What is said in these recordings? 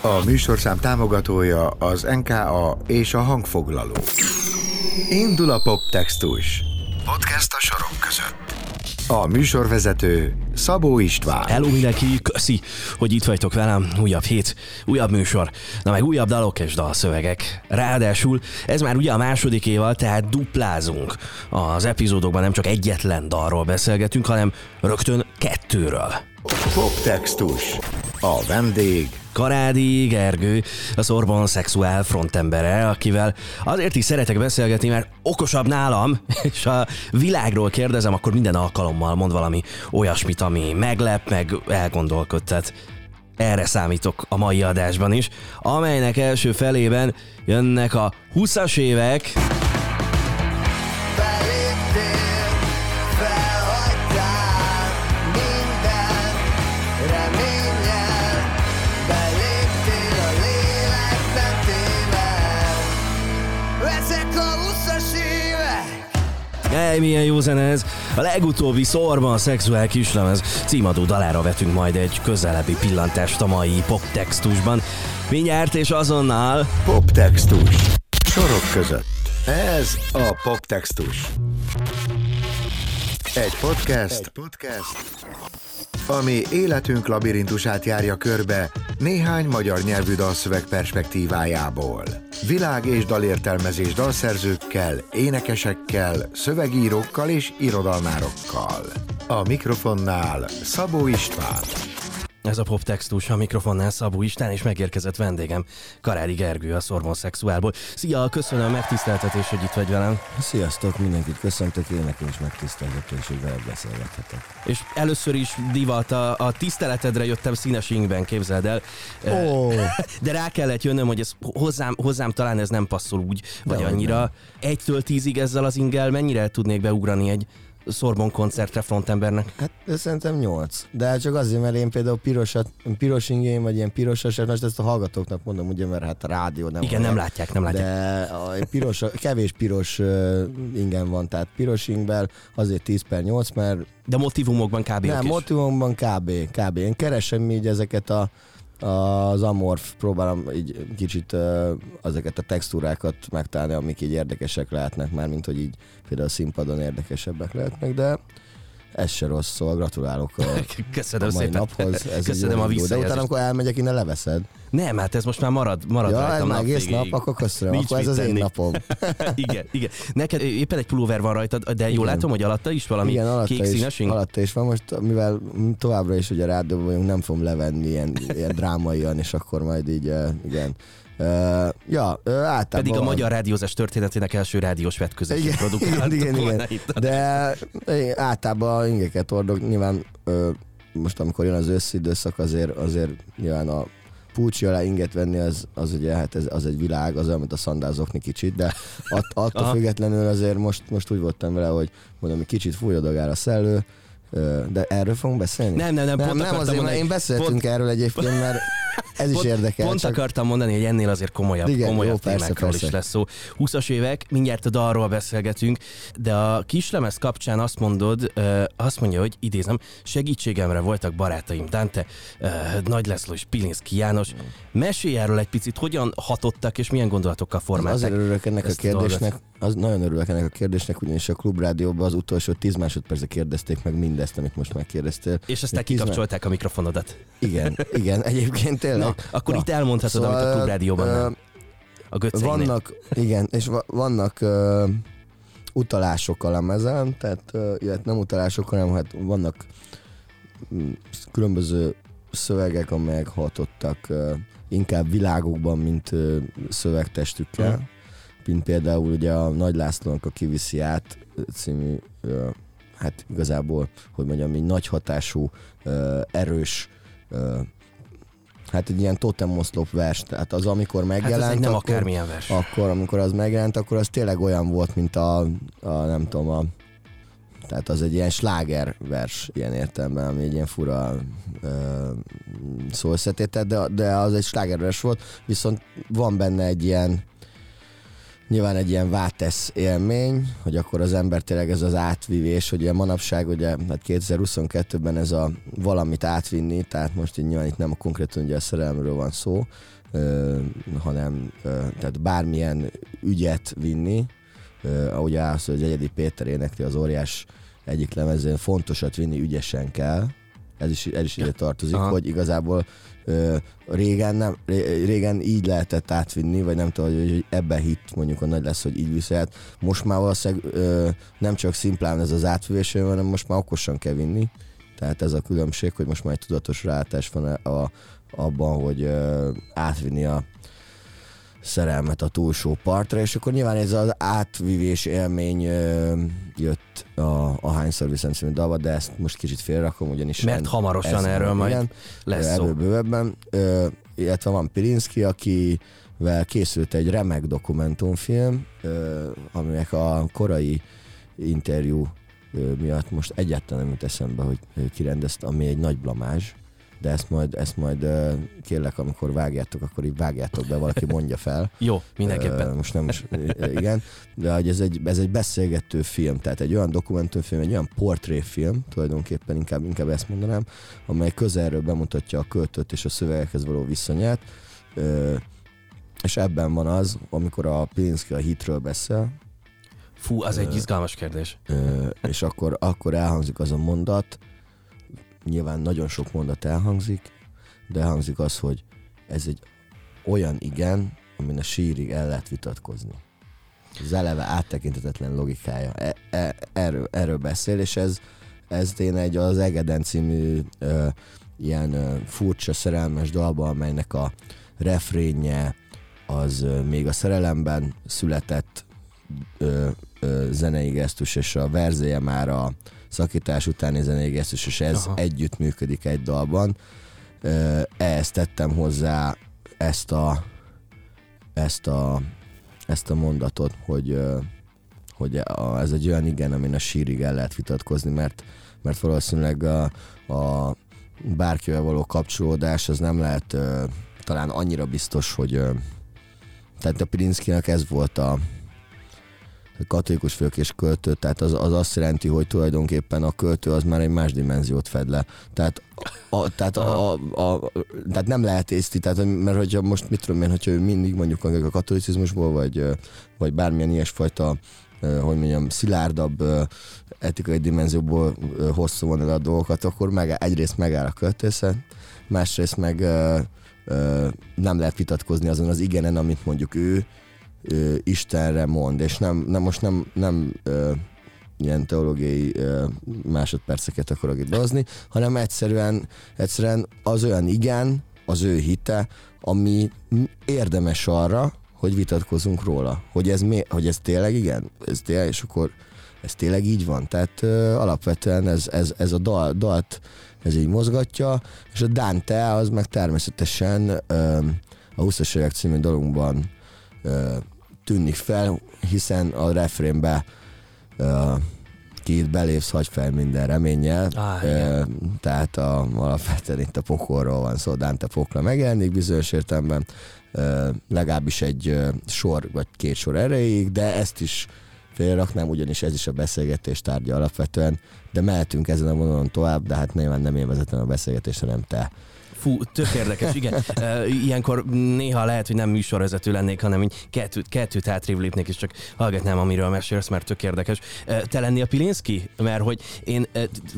A műsorszám támogatója az NKA és a hangfoglaló. Indul a poptextus. Podcast a sorok között. A műsorvezető Szabó István. Hello mindenki, köszi, hogy itt vagytok velem. Újabb hét, újabb műsor, na meg újabb dalok és dalszövegek. Ráadásul ez már ugye a második évad, tehát duplázunk. Az epizódokban nem csak egyetlen dalról beszélgetünk, hanem rögtön kettőről. Poptextus. A vendég Karádi Gergő, a Szorban szexuál frontembere, akivel azért is szeretek beszélgetni, mert okosabb nálam, és a világról kérdezem, akkor minden alkalommal mond valami olyasmit, ami meglep, meg elgondolkodtat. Erre számítok a mai adásban is, amelynek első felében jönnek a 20-as évek, Ej, milyen jó zene ez! A legutóbbi szorban a szexuál kislemez címadó dalára vetünk majd egy közelebbi pillantást a mai poptextusban. Mindjárt és azonnal Poptextus. Sorok között. Ez a Poptextus. Egy podcast, Egy podcast, ami életünk labirintusát járja körbe néhány magyar nyelvű dalszöveg perspektívájából. Világ és dalértelmezés dalszerzőkkel, énekesekkel, szövegírókkal és irodalmárokkal. A mikrofonnál Szabó István. Ez a poptextus a mikrofonnál Szabó Istán, és megérkezett vendégem, Karádi Gergő a Szorvon Szexuálból. Szia, köszönöm a megtiszteltetés, hogy itt vagy velem. Sziasztok, mindenkit köszöntök, én nekem is megtiszteltetés, hogy veled beszélgethetek. És először is divat, a, a tiszteletedre jöttem színes ingben, képzeld el. Ó. De rá kellett jönnöm, hogy ez hozzám, hozzám talán ez nem passzol úgy, vagy Dehogy annyira. Egytől tízig ezzel az ingel mennyire tudnék beugrani egy Szorbon koncertre frontembernek? Hát szerintem 8. De hát csak azért, mert én például pirosat, piros ingén, vagy ilyen pirosas, most ezt a hallgatóknak mondom, ugye, mert hát a rádió nem Igen, van nem látják, nem látják. De a piros, kevés piros uh, ingen van, tehát piros ingben azért 10 per 8, mert De motivumokban kb. nem, motivumban kb. kb. Én keresem így ezeket a az amorf, próbálom így kicsit ezeket a textúrákat megtalálni, amik így érdekesek lehetnek, már mint hogy így például a színpadon érdekesebbek lehetnek, de ez se rossz, szóval gratulálok a, Köszönöm a mai szépen. naphoz. Ez Köszönöm a jó. De visszajelzést. utána, amikor elmegyek, innen leveszed. Nem, hát ez most már marad, marad Ja, rajtam már egész nap, akkor köszönöm. Nincs Akkor ez az én napom. igen, igen. Neked éppen egy pulóver van rajtad, de jól Igen. látom, hogy alatta is valami Igen, alatta kék is, színes alatta is van. Most, mivel továbbra is ugye rádióban vagyunk, nem fogom levenni ilyen, ilyen drámaian, és akkor majd így, eh, igen. Uh, ja, uh, általában... Pedig a magyar rádiózás történetének első rádiós vetközését produkáltuk igen, igen, igen. De igen, általában ingeket hordok, nyilván ö, most amikor jön az őszi időszak, azért, azért nyilván a pulcsi alá inget venni, az, az ugye, hát ez, az egy világ, az olyan, mint a szandázokni kicsit, de att, attól Aha. függetlenül azért most, most úgy voltam vele, hogy mondom, hogy kicsit fújodogál a szellő, de erről fogunk beszélni? Nem, nem, nem, nem, pont nem azért, mondani. én beszéltünk Pont- erről egyébként, mert ez is Pont, érdekel. pont csak... akartam mondani, hogy ennél azért komolyabb, Igen, komolyabb jó, persze, témákról is persze. lesz szó. 20-as évek, mindjárt a dalról beszélgetünk, de a kislemez kapcsán azt mondod, azt mondja, hogy idézem, segítségemre voltak barátaim Dante, Nagy László és Pilinszki János. Mesélj erről egy picit, hogyan hatottak és milyen gondolatokkal formálták Azért örülök ennek a kérdésnek, az nagyon örülök ennek a kérdésnek, ugyanis a klubrádióban az utolsó 10 másodpercre kérdezték meg mindezt, amit most megkérdeztél. És aztán Még 10 kikapcsolták a mikrofonodat. Igen, igen, egyébként tényleg. Na, akkor itt elmondhatod, amit a klubrádióban ö, nem. A Göceinél. Vannak, igen, és va- vannak ö, utalások a lemezen, tehát illetve nem utalások, hanem hát vannak mm, különböző szövegek, amelyek hatottak ö, inkább világokban, mint ö, szövegtestükkel. Mhm. Mint például ugye a Nagy Lászlónak a Kiviszi át című, ö, hát igazából, hogy mondjam, egy nagy hatású, erős Hát egy ilyen totemoszlop vers, tehát az amikor Hát megjelent, ez egy nem akkor, akármilyen vers. akkor, amikor az megjelent, akkor az tényleg olyan volt, mint a, a nem tudom, a, tehát az egy ilyen sláger vers ilyen értelemben, ami egy ilyen fura ö, de, de az egy sláger vers volt, viszont van benne egy ilyen nyilván egy ilyen vátesz élmény, hogy akkor az ember tényleg ez az átvívés, hogy ugye manapság ugye hát 2022-ben ez a valamit átvinni, tehát most így nyilván itt nem a konkrétan ugye a szerelemről van szó, ö, hanem ö, tehát bármilyen ügyet vinni, ö, ahogy állsz, hogy Egyedi Péter énekli az óriás egyik lemezén, fontosat vinni ügyesen kell, ez is, ez is ide tartozik, Aha. hogy igazából ö, régen, nem, ré- régen így lehetett átvinni, vagy nem tudom, hogy, hogy ebben hit mondjuk a nagy lesz, hogy így viszi át. Most már valószínűleg ö, nem csak szimplán ez az átvivés, hanem most már okosan kell vinni. Tehát ez a különbség, hogy most már egy tudatos ráállás van a, a, abban, hogy ö, átvinni a szerelmet a túlsó partra, és akkor nyilván ez az átvivés élmény ö, jött a, a Hányszor Viszont című dalba, de ezt most kicsit félrakom, ugyanis Mert en- hamarosan erről majd igen, lesz szó. bővebben. Ö, illetve van Pirinski, akivel készült egy remek dokumentumfilm, ö, aminek a korai interjú miatt most egyáltalán nem jut eszembe, hogy kirendezte, ami egy nagy blamázs, de ezt majd, ezt majd kérlek, amikor vágjátok, akkor így vágjátok be, valaki mondja fel. Jó, mindenképpen. Most nem is, igen, de hogy ez egy, ez egy beszélgető film, tehát egy olyan dokumentumfilm, egy olyan portréfilm, tulajdonképpen inkább, inkább ezt mondanám, amely közelről bemutatja a költőt és a szövegekhez való viszonyát, és ebben van az, amikor a Pilinszki a hitről beszél, Fú, az egy izgalmas kérdés. És akkor, akkor elhangzik az a mondat, nyilván nagyon sok mondat elhangzik, de elhangzik az, hogy ez egy olyan igen, amin a sírig el lehet vitatkozni. Az eleve áttekintetetlen logikája. E, e, erről, erről beszél, és ez, ez én egy az Egeden című ö, ilyen ö, furcsa szerelmes dalba, amelynek a refrénje az ö, még a szerelemben született ö, ö, zenei gesztus, és a verzéje már a szakítás utáni zenei gesztus, és ez Aha. Együtt működik egy dalban. Ehhez tettem hozzá ezt a ezt a, ezt a mondatot, hogy, hogy a, ez egy olyan igen, amin a sírig el lehet vitatkozni, mert, mert valószínűleg a, a bárkivel való kapcsolódás az nem lehet talán annyira biztos, hogy tehát a Pirinszkinek ez volt a katolikus főkés költő, tehát az, az azt jelenti, hogy tulajdonképpen a költő az már egy más dimenziót fed le. Tehát, a, tehát, a, a, a, tehát nem lehet észti, tehát, mert hogyha most mit tudom én, hogyha ő mindig mondjuk a katolicizmusból, vagy, vagy bármilyen ilyesfajta hogy mondjam, szilárdabb etikai dimenzióból hosszú van el a dolgokat, akkor meg, egyrészt megáll a költészet, másrészt meg nem lehet vitatkozni azon az igenen, amit mondjuk ő ö, Istenre mond, és nem, nem most nem, nem ö, ilyen teológiai ö, másodperceket akarok itt behozni, hanem egyszerűen, egyszerűen az olyan igen, az ő hite, ami érdemes arra, hogy vitatkozunk róla. Hogy ez, mi, hogy ez tényleg igen? Ez tényleg, és akkor ez tényleg így van. Tehát ö, alapvetően ez, ez, ez a dal, dalt ez így mozgatja, és a Dante az meg természetesen ö, a 20 évek című dalunkban tűnik fel, hiszen a refrénbe ki itt belépsz, hagy fel minden reménnyel. Ö, igen. tehát a, alapvetően itt a pokolról van szó, Dante pokla megjelenik bizonyos értelemben, ö, legalábbis egy ö, sor vagy két sor erejéig, de ezt is félraknám, ugyanis ez is a beszélgetés tárgya alapvetően, de mehetünk ezen a vonalon tovább, de hát nyilván nem én vezetem a beszélgetést, hanem te. Fú, tök érdekes, igen. Ilyenkor néha lehet, hogy nem műsorvezető lennék, hanem így kettőt, kettőt hátrébb lépnék, és csak hallgatnám, amiről mesélsz, mert tök érdekes. Te lennél Pilinszki? Mert hogy én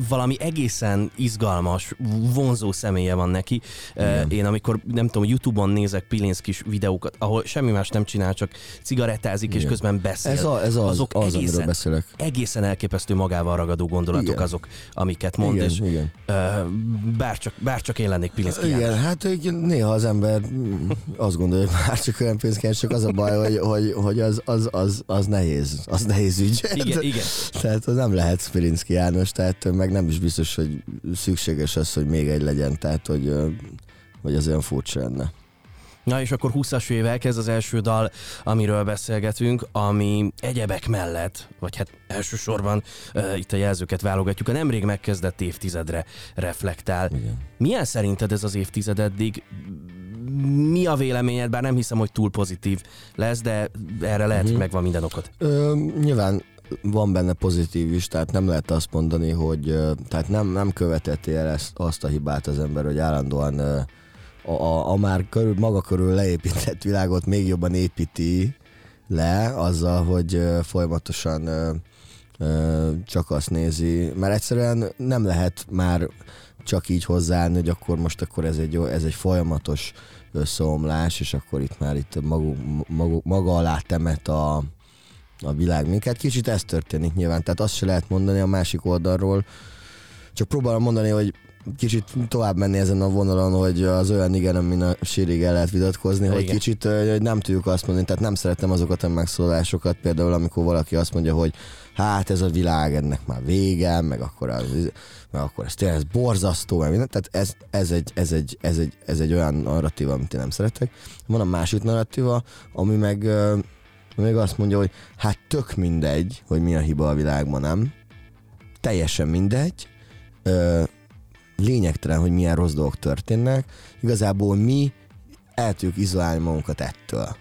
valami egészen izgalmas, vonzó személye van neki. Igen. Én amikor, nem tudom, Youtube-on nézek Pilinszkis videókat, ahol semmi más nem csinál, csak cigarettázik, és Igen. közben beszél. Ez, a, ez az, Azok az, amiről egészen, beszélek. egészen elképesztő magával ragadó gondolatok Igen. azok, amiket mond, Igen, és igen. bárcsak, bárcsak én lennék Pilinszki. Igen, hát így néha az ember azt gondolja, hogy már csak olyan pénz kell, csak az a baj, hogy, hogy, hogy az, az, az, az, nehéz, az nehéz ügy. Igen, igen. Tehát az nem lehet Spirinszki János, tehát meg nem is biztos, hogy szükséges az, hogy még egy legyen, tehát hogy, hogy az olyan furcsa lenne. Na és akkor 20-as évek, ez az első dal, amiről beszélgetünk, ami egyebek mellett, vagy hát elsősorban uh, itt a jelzőket válogatjuk, a nemrég megkezdett évtizedre reflektál. Igen. Milyen szerinted ez az évtized eddig? mi a véleményed, bár nem hiszem, hogy túl pozitív lesz, de erre lehet, hogy megvan minden okod. Ö, nyilván van benne pozitív is, tehát nem lehet azt mondani, hogy tehát nem, nem követeti el ezt, azt a hibát az ember, hogy állandóan a, a, már körül, maga körül leépített világot még jobban építi le azzal, hogy folyamatosan csak azt nézi, mert egyszerűen nem lehet már csak így hozzáállni, hogy akkor most akkor ez egy, ez egy folyamatos összeomlás, és akkor itt már itt magu, magu, maga alá temet a, a világ minket. Kicsit ez történik nyilván, tehát azt se lehet mondani a másik oldalról, csak próbálom mondani, hogy kicsit tovább menni ezen a vonalon, hogy az olyan igen, amin a sírig el lehet vitatkozni, hogy Igen. kicsit hogy nem tudjuk azt mondani, tehát nem szeretem azokat a megszólásokat, például amikor valaki azt mondja, hogy hát ez a világ, ennek már vége, meg akkor, az, meg akkor ez tényleg ez borzasztó, meg minden. Tehát ez, ez, egy, ez, egy, ez, egy, ez egy olyan narratíva, amit én nem szeretek. Van a másik narratíva, ami meg, meg azt mondja, hogy hát tök mindegy, hogy mi a hiba a világban, nem? Teljesen mindegy. Lényegtelen, hogy milyen rossz dolgok történnek. Igazából mi el tudjuk izolálni magunkat ettől.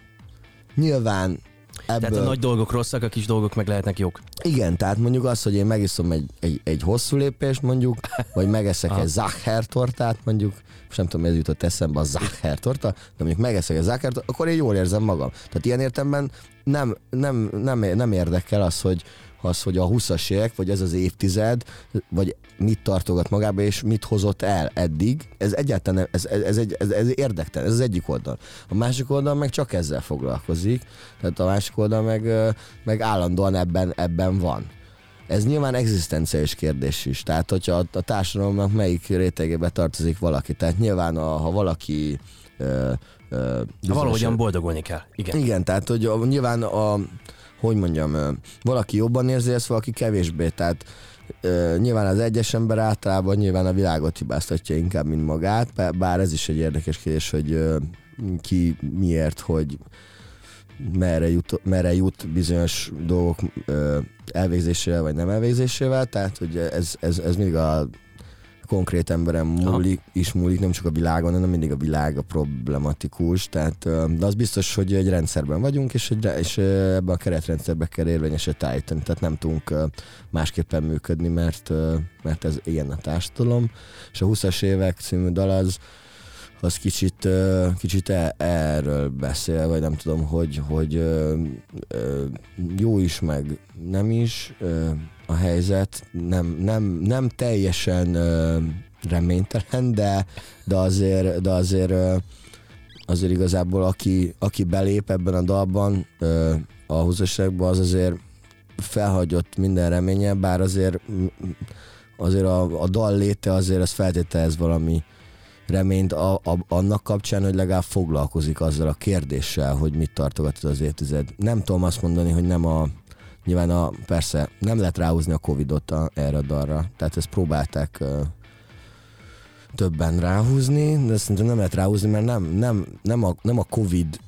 Nyilván ebből... Tehát a nagy dolgok rosszak, a kis dolgok meg lehetnek jók. Igen, tehát mondjuk az, hogy én megiszom egy, egy, egy hosszú lépést mondjuk, vagy megeszek egy Zacher tortát mondjuk, most nem tudom, ez jutott eszembe a Zacher torta, de mondjuk megeszek egy Zacher tortát, akkor én jól érzem magam. Tehát ilyen értemben nem, nem, nem, nem érdekel az, hogy az, hogy a 20-as évek, vagy ez az évtized, vagy mit tartogat magába, és mit hozott el eddig, ez egyáltalán nem, ez, ez, ez, egy, ez, ez érdektelen, ez az egyik oldal. A másik oldal meg csak ezzel foglalkozik, tehát a másik oldal meg, meg állandóan ebben, ebben van. Ez nyilván egzisztenciális kérdés is. Tehát, hogyha a, a társadalomnak melyik rétegébe tartozik valaki. Tehát nyilván, a, ha valaki ö, ö, bizonyos- Valahogyan boldogulni kell. Igen. igen, tehát hogy a, nyilván a, hogy mondjam, valaki jobban érzi ezt, valaki kevésbé, tehát nyilván az egyes ember általában nyilván a világot hibáztatja inkább, mint magát, bá- bár ez is egy érdekes kérdés, hogy ki miért, hogy merre jut, merre jut bizonyos dolgok elvégzésével vagy nem elvégzésével, tehát hogy ez, ez, ez mindig a konkrét emberen múlik, is múlik, nem csak a világon, hanem mindig a világ a problematikus, tehát, de az biztos, hogy egy rendszerben vagyunk, és, egy, és ö, ebben a keretrendszerbe kell érvényeset állítani, tehát nem tudunk másképpen működni, mert, mert ez ilyen a társadalom, és a 20-as évek című dal az, az kicsit, kicsit e- erről beszél, vagy nem tudom, hogy, hogy jó is, meg nem is a helyzet, nem, nem, nem teljesen ö, reménytelen, de, de azért, de azért, ö, azért igazából aki, aki belép ebben a dalban ö, a 20 az azért felhagyott minden reménye, bár azért azért a, a dal léte azért az feltételez valami reményt a, a, annak kapcsán, hogy legalább foglalkozik azzal a kérdéssel, hogy mit tartogat ez az évtized. Nem tudom azt mondani, hogy nem a nyilván a, persze nem lehet ráhúzni a Covidot a, erre a dalra, tehát ezt próbálták ö, többen ráhúzni, de szerintem nem lehet ráhúzni, mert nem, nem, nem, a, nem a Covid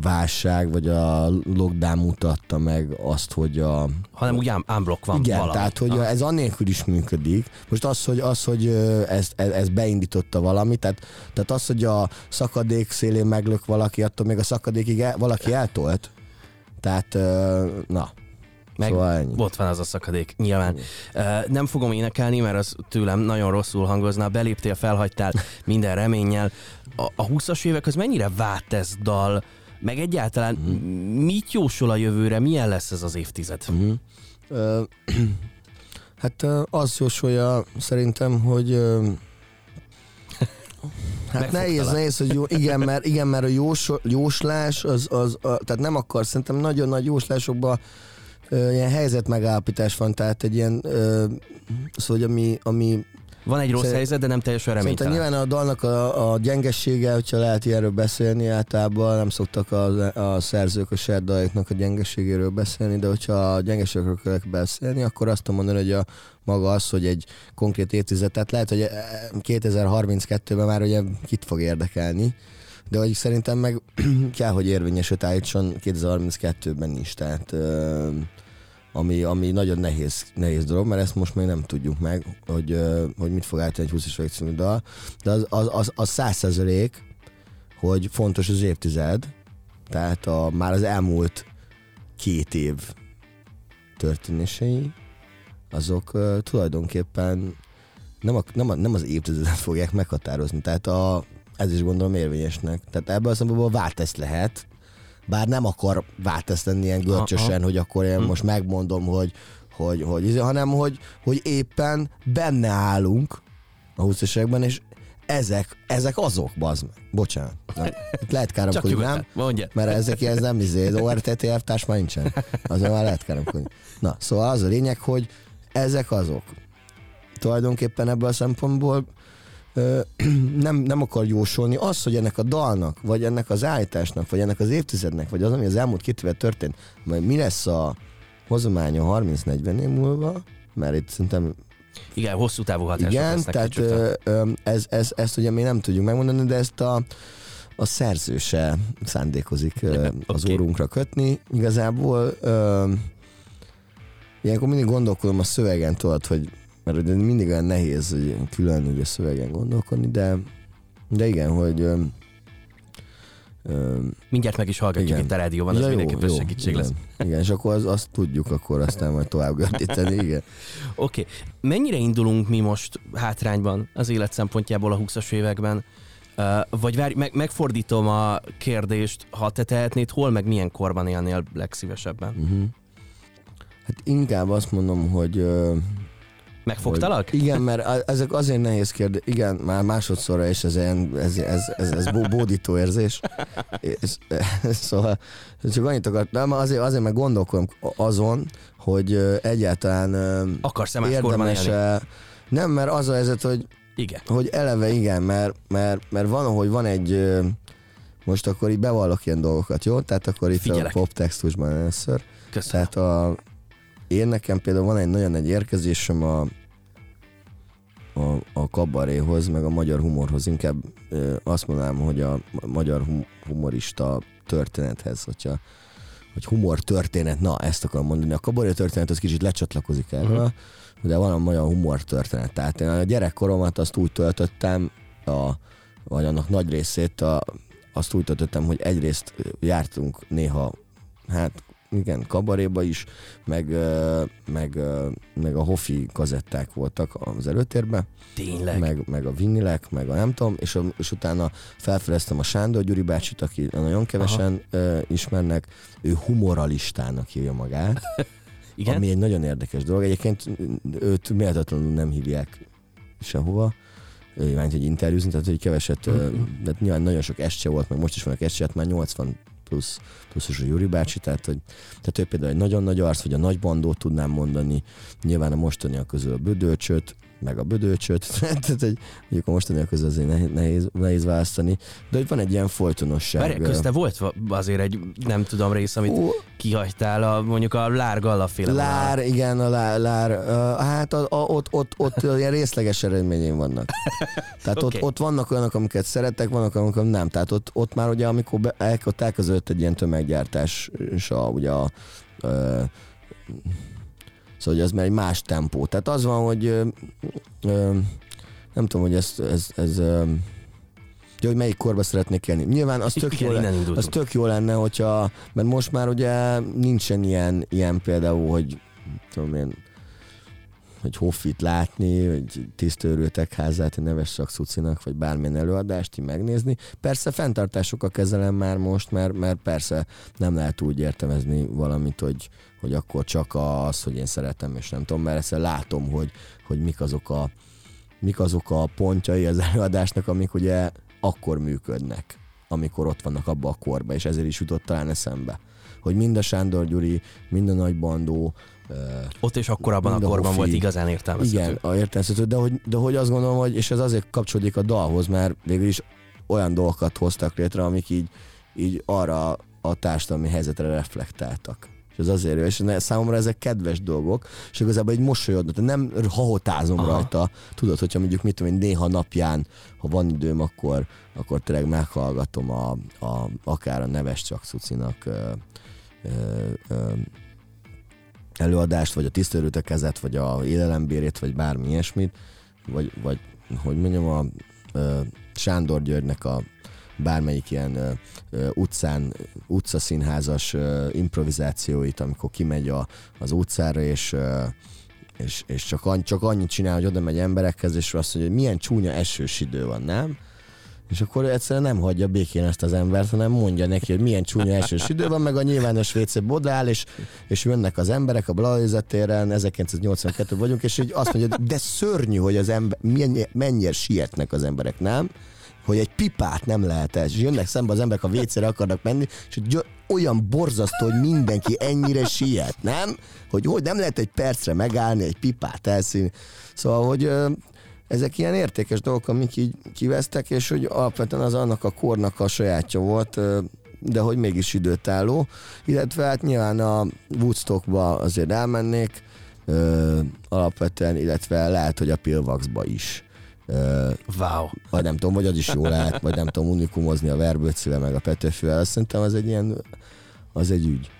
válság, vagy a lockdown mutatta meg azt, hogy a, Hanem úgy ám, ámblok van igen, valami. tehát hogy Ah. ez annélkül is működik. Most az, hogy, az, hogy ez, ez, ez beindította valami, tehát, tehát az, hogy a szakadék szélén meglök valaki, attól még a szakadékig el, valaki eltolt. Tehát, na, Meg szóval ennyi. ott van az a szakadék, nyilván. Uh, nem fogom énekelni, mert az tőlem nagyon rosszul hangozna. Beléptél, felhagytál minden reménnyel. A, a 20-as évek az mennyire vált ez dal? Meg egyáltalán Mhm. mit jósol a jövőre? Milyen lesz ez az évtized? Mhm. Ö, hát ö, az jósolja szerintem, hogy Hát nehéz, nehéz, hogy jó, igen, mert, igen, mert a jós, jóslás, az, az, a, tehát nem akar, szerintem nagyon nagy jóslásokban ö, ilyen helyzet megállapítás van, tehát egy ilyen, ö, szóval, hogy ami, ami Van egy rossz Szerint- helyzet, de nem teljesen reménytelen. nyilván a dalnak a, a gyengessége, hogyha lehet ilyenről beszélni, általában nem szoktak a, a szerzők a saját dalaiknak a gyengességéről beszélni, de hogyha a gyengeségről kell beszélni, akkor azt tudom mondani, hogy a maga az, hogy egy konkrét évtized, tehát lehet, hogy eh, 2032-ben már ugye kit fog érdekelni, de hogy szerintem meg kell, hogy érvényesült állítson 2032-ben is, tehát ö, ami, ami nagyon nehéz, nehéz dolog, mert ezt most még nem tudjuk meg, hogy, hogy mit fog állítani egy 20 évek című dal, de az, az, az, az 100 százalék, hogy fontos az évtized, tehát a, már az elmúlt két év történései, azok uh, tulajdonképpen nem, a, nem, a, nem az évtizedet fogják meghatározni, tehát a, ez is gondolom érvényesnek. Tehát ebből a szempontból váltesz lehet, bár nem akar váltesz lenni ilyen görcsösen, Aha. hogy akkor én most megmondom, hogy, hogy, hogy izé, hanem hogy, hogy éppen benne állunk a 20 években, és ezek, ezek azok, bazd meg. Bocsánat. Nem. Itt lehet káromkodni, nem? mondja. Mert ezek ez nem izé, az ORTTF társ már nincsen. Azért már lehet káromkodni. Na, szóval az a lényeg, hogy ezek azok. Tulajdonképpen ebből a szempontból nem, nem akar jósolni. Az, hogy ennek a dalnak, vagy ennek az állításnak, vagy ennek az évtizednek, vagy az, ami az elmúlt két évet történt, majd mi lesz a hozománya 30-40 év múlva, mert itt szerintem Igen, hosszú távú hatások igen, tehát ö, ö, ez, ez, ezt ugye mi nem tudjuk megmondani, de ezt a, a szerző se szándékozik ö, az Oké. órunkra kötni. Igazából ö, ilyenkor mindig gondolkodom a szövegen, tudod, hogy mert ugye mindig olyan nehéz hogy külön ugye szövegen gondolkodni, de, de igen, hogy ö, ö, Mindjárt meg is hallgatjuk igen. itt a rádióban, az ja, mindenképpen jó, segítség igen. lesz. Igen, és akkor az, azt tudjuk, akkor aztán majd tovább gördíteni, igen. Oké. Okay. Mennyire indulunk mi most hátrányban az élet szempontjából a 20-as években? Uh, vagy várj, meg, megfordítom a kérdést, ha te tehetnéd, hol meg milyen korban élnél legszívesebben? Uh-huh. Hát inkább azt mondom, hogy ö, Megfogtalak? Hogy, igen, mert ezek azért nehéz kérdés. Igen, már másodszorra is ez, ilyen, ez, ez, ez, ez bó- bódító érzés. És, szóval csak annyit akartam, azért, azért meg gondolkodom azon, hogy ö, egyáltalán ö, Akarsz-e más érdemes nem, mert az a helyzet, hogy, Igen. hogy eleve igen, mert, mert, mert van, hogy van egy most akkor így bevallok ilyen dolgokat, jó? Tehát akkor itt Figyelek. a poptextusban először. Köszönöm. Tehát a, én nekem például van egy nagyon nagy érkezésem a, a, a kabaréhoz, meg a magyar humorhoz. Inkább ö, azt mondanám, hogy a magyar hum, humorista történethez, hogyha hogy humor történet, na ezt akarom mondani. A kabaré történet az kicsit lecsatlakozik erről, uh-huh. de van a magyar humor történet. Tehát én a gyerekkoromat azt úgy töltöttem, a, vagy annak nagy részét a, azt úgy töltöttem, hogy egyrészt jártunk néha, hát igen, kabaréba is, meg, meg, meg a hofi kazetták voltak az előtérben, Tényleg. meg, meg a vinilek, meg a nem tudom, és, a, és utána felfedeztem a Sándor Gyuri bácsit, aki nagyon kevesen ö, ismernek, ő humoralistának hívja magát, Igen? ami egy nagyon érdekes dolog. Egyébként őt méltatlanul nem hívják sehova, irányt, hogy interjúzni, tehát hogy keveset, mm-hmm. de nyilván nagyon sok estse volt, meg most is vannak estse, hát már 80 plusz, pluszos a Juri bácsi, tehát, hogy, tehát ő például egy nagyon nagy arc, vagy a nagy bandót tudnám mondani, nyilván a mostaniak közül a Bödölcsöt, meg a Bödölcsöt, tehát hogy mondjuk a mostaniak közül azért nehéz, nehéz, nehéz választani, de hogy van egy ilyen folytonosság. Várj, közte volt azért egy, nem tudom, rész, amit Ó, kihagytál, a, mondjuk a Lár Galla féle Lár, igen, a lár, lár hát a, a, ott, ott, ott ilyen részleges eredményeim vannak. Tehát Oké. ott, ott vannak olyanok, amiket szeretek, vannak olyanok, amik nem. Tehát ott, ott már ugye, amikor be, el, ott elkezdődött egy ilyen tömeggyártás, és a, ugye a, uh, szóval hogy az már egy más tempó. Tehát az van, hogy uh, uh, nem tudom, hogy ez, ez, ez uh, Ja, hogy melyik korba szeretnék élni. Nyilván az tök, Igen, jó, innen le- indultunk. az tök jó lenne, hogyha, mert most már ugye nincsen ilyen, ilyen például, hogy tudom én, hogy hoffit látni, vagy tisztőrültek házát, egy neves szakszucinak, vagy bármilyen előadást így megnézni. Persze fenntartásokkal kezelem már most, mert, mert persze nem lehet úgy értelmezni valamit, hogy, hogy akkor csak az, hogy én szeretem, és nem tudom, mert ezt látom, hogy, hogy mik azok a mik azok a pontjai az előadásnak, amik ugye akkor működnek, amikor ott vannak abba a korba, és ezért is jutott talán eszembe. Hogy mind a Sándor Gyuri, mind a Nagy Bandó, Ott és akkor abban a korban hofi. volt igazán értelmezhető. igen, a értelmezhető, de hogy, de hogy azt gondolom, hogy, és ez azért kapcsolódik a dalhoz, mert végül is olyan dolgokat hoztak létre, amik így, így arra a társadalmi helyzetre reflektáltak. És ez azért jó, és ne- számomra ezek kedves dolgok, és igazából egy mosolyodnak, nem hahotázom Aha. Rajta. Tudod, hogyha mondjuk mit tudom én, néha napján, ha van időm, akkor, akkor tényleg meghallgatom a, a, akár a neves csak Cucinak ö, ö, ö, előadást, vagy a tisztelőte kezet, vagy a élelembérét, vagy bármi ilyesmit, vagy, vagy hogy mondjam, a ö, Sándor Györgynek a bármelyik ilyen ö, ö, utcán, utcaszínházas improvizációit, amikor kimegy a, az utcára, és és, és csak, annyi, csak annyit csinál, hogy oda megy emberekhez, és azt mondja, hogy milyen csúnya esős idő van, nem? És akkor egyszerűen nem hagyja békén ezt az embert, hanem mondja neki, hogy milyen csúnya esős idő van, meg a nyilvános WC bodál, és, és jönnek az emberek a Blauzetéren, 1982 vagyunk, és így azt mondja, de szörnyű, hogy az ember, mennyire sietnek az emberek, nem? Hogy egy pipát nem lehet el, és jönnek szembe az emberek a WC-re akarnak menni, és olyan borzasztó, hogy mindenki ennyire siet, nem? Hogy, hogy nem lehet egy percre megállni, egy pipát elszínni. Szóval, hogy ezek ilyen értékes dolgok, amik így kivesztek, és hogy alapvetően az annak a kornak a sajátja volt, de hogy mégis időtálló, illetve hát nyilván a Woodstockba azért elmennék, ö, alapvetően, illetve lehet, hogy a Pilvaxba is. Wow. vagy nem tudom, vagy az is jó lehet, vagy nem tudom unikumozni a verbőcivel, meg a Petőfővel, azt szerintem az egy ilyen, az egy ügy.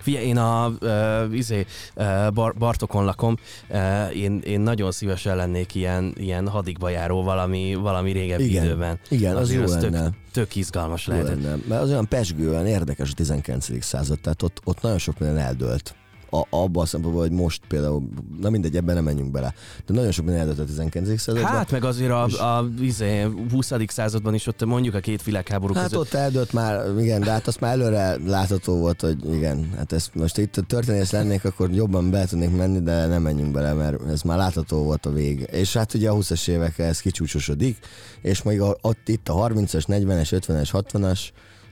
Figyelj, én a uh, izé, uh, bar, Bartokon lakom, uh, én, én nagyon szívesen lennék ilyen, ilyen hadikba járó valami, valami régebbi Igen. időben. Igen, az Azért jó tök, lenne. tök izgalmas Jó lehetett. lenne. Mert az olyan pesgően érdekes a 19. század, tehát ott, ott nagyon sok minden eldőlt. A, abban a szempontból, hogy most például, na mindegy, ebben nem menjünk bele, de nagyon sok minden eldőlt a 19. században. Hát meg azért a, a izé, 20. században is ott mondjuk a két világháború Hát között. ott eldőlt már, igen, de hát azt már előre látható volt, hogy igen, hát ezt most itt a történész lennék, akkor jobban be tudnék menni, de nem menjünk bele, mert ez már látható volt a vég. És hát ugye a 20-as évekkel ez kicsúcsosodik, és még a, ott itt a 30-as, 40-es, 50-es, 60-as,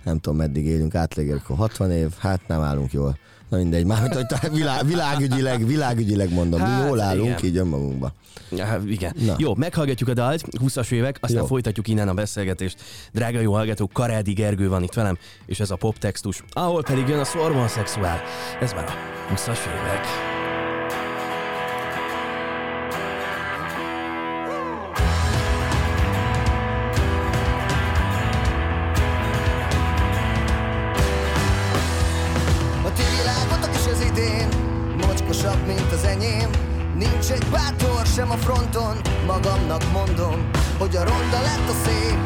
nem tudom meddig élünk, átlegérjük a 60 év, hát nem állunk jól. Na mindegy, mármint, hogy világ, világügyileg, világügyileg mondom, Hát, mi jól állunk igen. így önmagunkba. Ja, igen. Na. Jó, meghallgatjuk a dalt, 20-as évek, aztán Jó. folytatjuk innen a beszélgetést. Drága jó hallgatók, Karádi Gergő van itt velem, és ez a poptextus, ahol pedig jön a szorban szexuál. Ez már a 20-as évek. Nincs egy bátor sem a fronton Magamnak mondom Hogy a ronda lett a szép.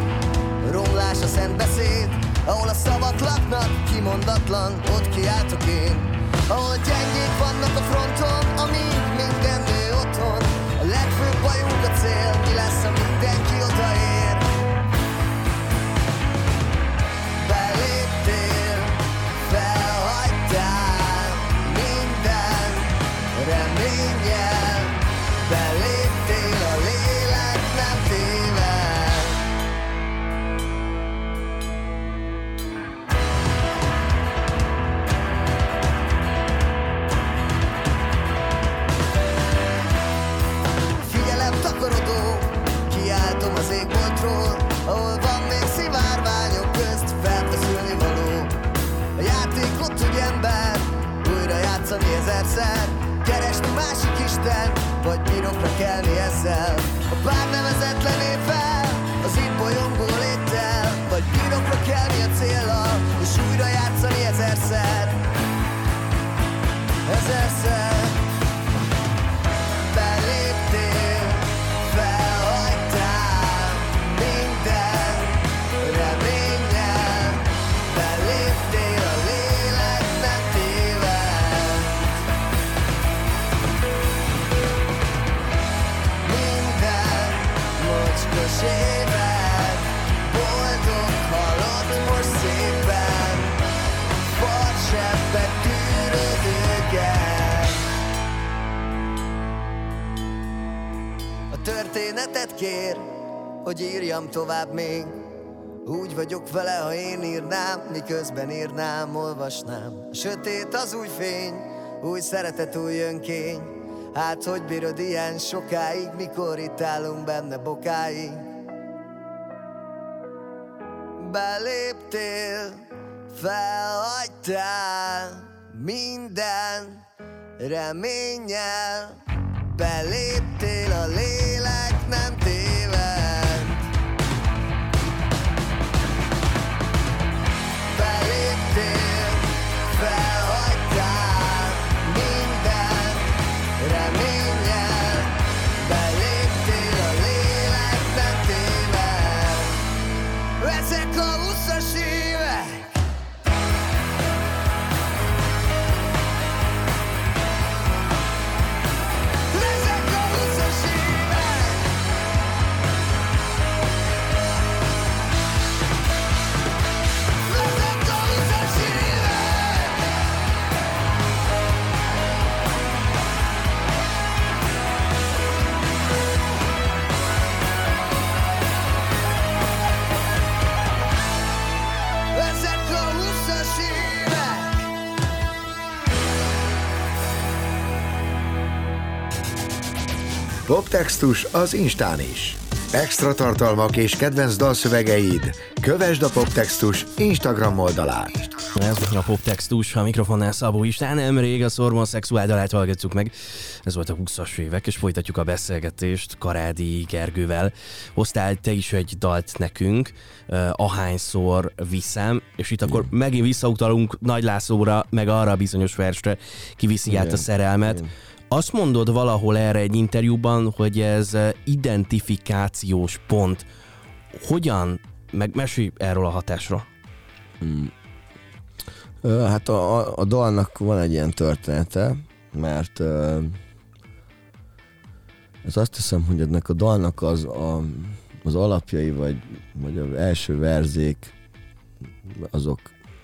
Romlás a szent beszéd Ahol a szavak laknak Kimondatlan, ott kiáltok én. Ahol gyengék vannak a fronton Amíg minden nő otthon. A legfőbb bajunk a cél történetet kér, hogy írjam tovább még. Úgy vagyok vele, ha én írnám, miközben írnám, olvasnám. A sötét az új fény, új szeretet, új önkény. Hát hogy bírod ilyen sokáig, mikor itt állunk benne bokáig? Beléptél, felhagytál minden reménnyel. Beléptél, a lélek Poptextus az Instán is. Extra tartalmak és kedvenc dalszövegeid. Kövesd a Poptextus Instagram oldalát. Ez a poptextus, a mikrofonnál Szabó István, nemrég a Szormon szexuáldalát hallgatjuk meg. Ez volt a 20-as évek, és folytatjuk a beszélgetést Karádi Gergővel. Hoztál te is egy dalt nekünk, uh, ahányszor viszem, és itt akkor megint visszautalunk Nagy Lászlóra, meg arra a bizonyos versre, kiviszi át a szerelmet. Azt mondod valahol erre egy interjúban, hogy ez eh, identifikációs pont. Hogyan, meg mesélj erről a hatásra. Ö, Hát a, a, dalnak van egy ilyen története, mert ez azt hiszem, hogy ennek a dalnak az, a, az alapjai, vagy, vagy az első verzék, azok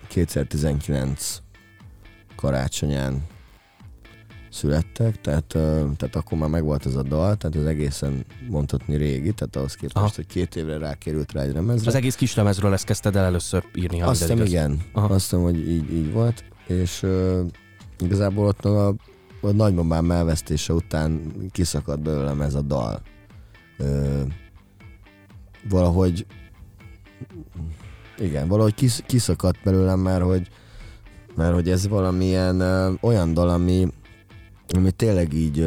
2019 karácsonyán születtek, tehát, ö, tehát akkor már megvolt ez a dal, tehát az egészen mondhatni régi, tehát ahhoz képest, Aha. hogy két évre rákerült rá egy lemezre. Az egész kis lemezről ezt kezdted el először írni, ha Azt hiszem, igen. Aha. Azt hiszem, hogy így, így volt. És uh, igazából ott a, a nagymamám elvesztése után kiszakadt belőlem ez a dal. Uh, valahogy igen, valahogy kisz, kiszakadt belőlem, mert hogy, mert hogy ez valamilyen uh, olyan dal, ami, ami tényleg így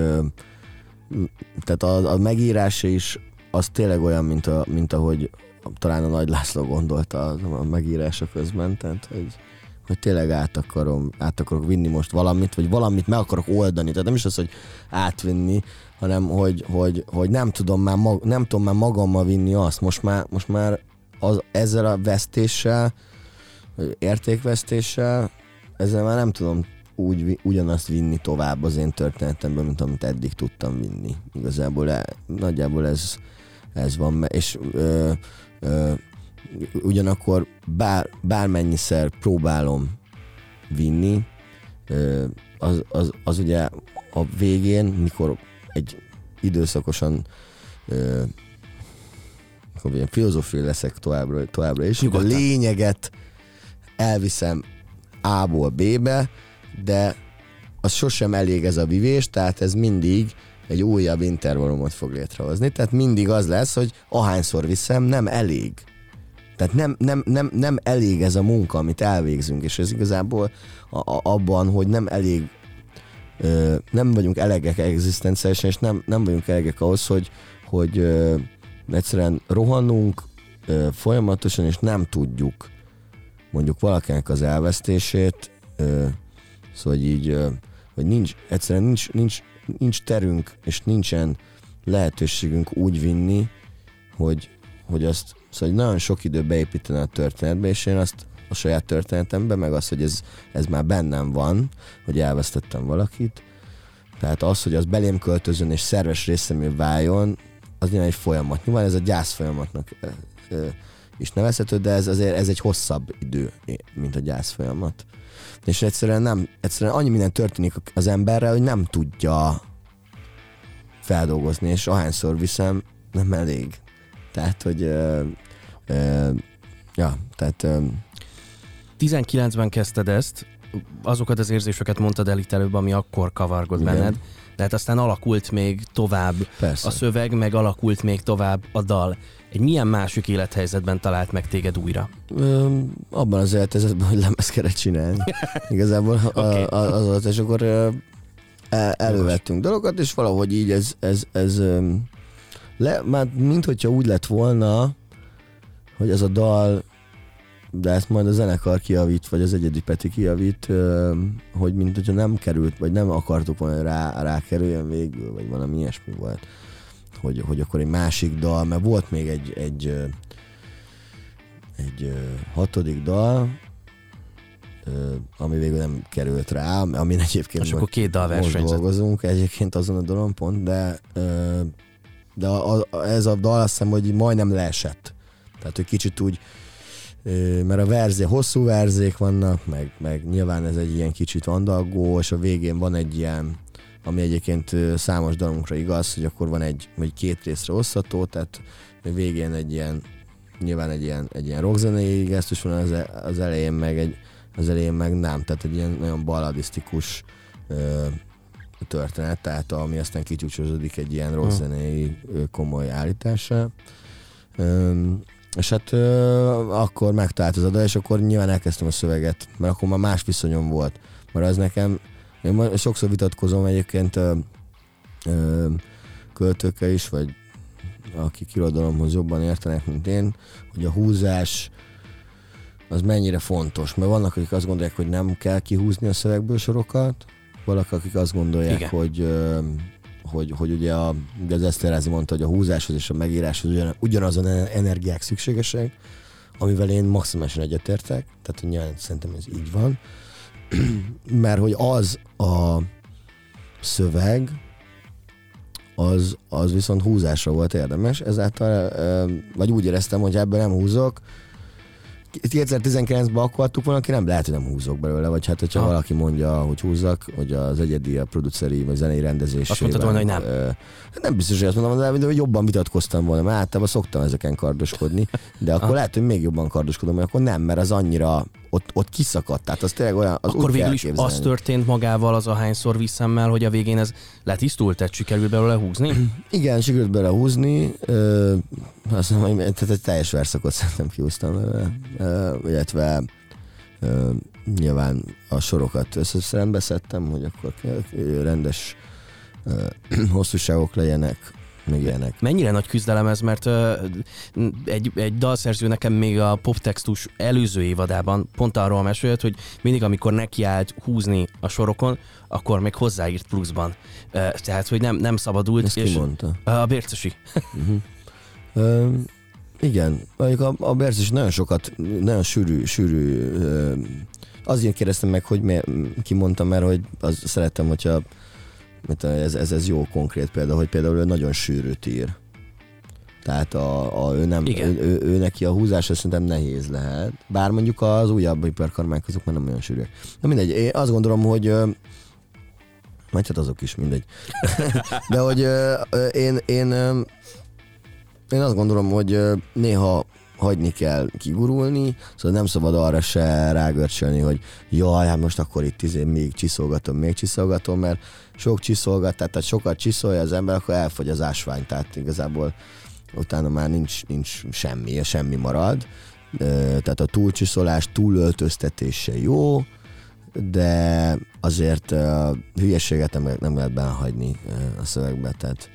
tehát a, a megírása is az tényleg olyan, mint, a, mint ahogy talán a Nagy László gondolta a, a megírása közben, tehát hogy, hogy tényleg át, akarom, át akarok vinni most valamit, vagy valamit meg akarok oldani, tehát nem is az, hogy átvinni, hanem hogy, hogy, hogy nem, tudom már mag, nem tudom már magammal vinni azt, most már, most már az, ezzel a vesztéssel, értékvesztéssel, ezzel már nem tudom úgy, ugyanazt vinni tovább az én történetemben, mint amit eddig tudtam vinni. Igazából e, nagyjából ez, ez van, és ö, ö, ugyanakkor bár, bármennyiszer próbálom vinni, ö, az, az, az ugye a végén, mikor egy időszakosan ö, akkor ilyen filozófiai leszek továbbra, továbbra is, a Nyugodtan. lényeget elviszem A-ból B-be, de az sosem elég ez a vivés, tehát ez mindig egy újabb intervallumot fog létrehozni. Tehát mindig az lesz, hogy ahányszor viszem, nem elég. Tehát nem, nem, nem, nem elég ez a munka, amit elvégzünk, és ez igazából a, a, abban, hogy nem elég ö, nem vagyunk elegek egzisztenciálisan, és nem, nem vagyunk elegek ahhoz, hogy, hogy ö, egyszerűen rohanunk ö, folyamatosan, és nem tudjuk mondjuk valakinek az elvesztését, ö, szóval így, hogy nincs, egyszerűen nincs, nincs, nincs terünk, és nincsen lehetőségünk úgy vinni, hogy, hogy azt, szóval hogy nagyon sok idő beépíteni a történetbe, és én azt a saját történetembe, meg az, hogy ez, ez már bennem van, hogy elvesztettem valakit, tehát az, hogy az belém költözön és szerves részemé váljon, az nyilván egy folyamat. Nyilván ez a gyász folyamatnak is nevezhető, de ez azért ez egy hosszabb idő, mint a gyász folyamat. És egyszerűen nem, egyszerűen annyi minden történik az emberrel, hogy nem tudja feldolgozni, és ahányszor viszem, nem elég. Tehát, hogy ö, ö, ja, tehát ö, 19-ben kezdted ezt, azokat az érzéseket mondtad el itt előbb, ami akkor kavargott Igen. benned, de hát aztán alakult még tovább persze. a szöveg, meg alakult még tovább a dal. Egy milyen másik élethelyzetben talált meg téged újra? Ö, abban az életezetben, hogy lemez kellett csinálni. Igazából okay. az volt, és akkor el, elővettünk dolgokat, és valahogy így ez, ez, ez le, már mint hogyha úgy lett volna, hogy ez a dal, de ezt majd a zenekar kijavít, vagy az egyedi Peti kijavít, ö, hogy mint hogyha nem került, vagy nem akartuk volna hogy rá, rákerüljön végül, vagy valami ilyesmi volt. Hogy, hogy akkor egy másik dal, mert volt még egy, egy egy hatodik dal, ami végül nem került rá, amin egyébként És akkor két dal most dolgozunk egyébként azon a dalon pont, de, de a, a, ez a dal azt hiszem, hogy majdnem leesett. Tehát, hogy kicsit úgy, mert a verzé, hosszú verzék vannak, meg, meg nyilván ez egy ilyen kicsit andalgó, és a végén van egy ilyen, ami egyébként ö, számos dalunkra igaz, hogy akkor van egy, vagy két részre osztató, tehát végén egy ilyen, nyilván egy ilyen, egy ilyen rockzenei gesztus van az, e- az elején, meg egy, az elején meg nem, tehát egy ilyen nagyon balladisztikus ö, történet, tehát ami aztán kicsúcsosodik egy ilyen rossz zenei ö, komoly állításra. Öm, és hát ö, akkor megtalált az adal, és akkor nyilván elkezdtem a szöveget, mert akkor már más viszonyom volt. Mert az nekem, én sokszor vitatkozom egyébként ö, ö, költőkkel is, vagy akik irodalomhoz jobban értenek, mint én, hogy a húzás az mennyire fontos. Mert vannak, akik azt gondolják, hogy nem kell kihúzni a szövegből sorokat, valaki, akik azt gondolják, Igen. hogy, ö, hogy, hogy ugye, a, ugye az Eszterázi mondta, hogy a húzáshoz és a megíráshoz ugyan, ugyanazon energiák szükségesek, amivel én maximálisan egyetértek, tehát nyilván szerintem ez így van, mert hogy az a szöveg, az, az viszont húzásra volt érdemes, ezáltal, ö, vagy úgy éreztem, hogy ebből nem húzok. 2019-ben akkor adtuk volna, aki nem lehet, hogy nem húzok belőle, vagy hát, hogyha Aha. valaki mondja, hogy húzzak, hogy az egyedi, a produceri, vagy zenei rendezés. Azt mondtad volna, hogy nem. nem biztos, hogy azt mondom, de, de jobban vitatkoztam volna, mert általában szoktam ezeken kardoskodni, de akkor Aha. lehet, hogy még jobban kardoskodom, mert akkor nem, mert az annyira ott, ott kiszakadt, tehát az tényleg olyan, az Akkor végül is az történt magával az a hányszor visszemmel, hogy a végén ez letisztult, tehát sikerült belőle húzni? Igen, sikerült belehúzni, ö, azt mondom, tehát egy teljes verszakot szerintem kihúztam belőle, ö, illetve ö, nyilván a sorokat összerendbe szedtem, hogy akkor ö, rendes ö, hosszúságok legyenek, ilyenek. Mennyire nagy küzdelem ez, mert ö, egy, egy dalszerző nekem még a poptextus előző évadában pont arról mesélt, hogy mindig amikor nekiállt húzni a sorokon, akkor még hozzáírt pluszban. Ö, Tehát, hogy nem, nem szabadult. Ezt ki mondta? a Bércesi. Ö, igen, mondjuk a, a is nagyon sokat, nagyon sűrű, sűrű, ö, azért kérdeztem meg, hogy mi, ki mondta, mert hogy az szerettem, hogyha mert ez, ez, ez jó konkrét példa, hogy például ő nagyon sűrűt ír. Tehát a, a, ő, nem, ő, ő, ő, neki a húzása szerintem nehéz lehet. Bár mondjuk az újabb hiperkarmák azok már nem olyan sűrűek. Na mindegy, én azt gondolom, hogy majd hát azok is, mindegy. De hogy én, én, én azt gondolom, hogy néha hagyni kell kigurulni, szóval nem szabad arra se rágörcsölni, hogy jaj, hát most akkor itt izé még csiszolgatom, még csiszolgatom, mert sok csiszolgat, tehát, sokat csiszolja az ember, akkor elfogy az ásvány, tehát igazából utána már nincs, nincs semmi, semmi marad. Tehát a túlcsiszolás, túlöltöztetése jó, de azért uh, hülyeséget nem, nem lehet belehagyni uh, a szövegbe, tehát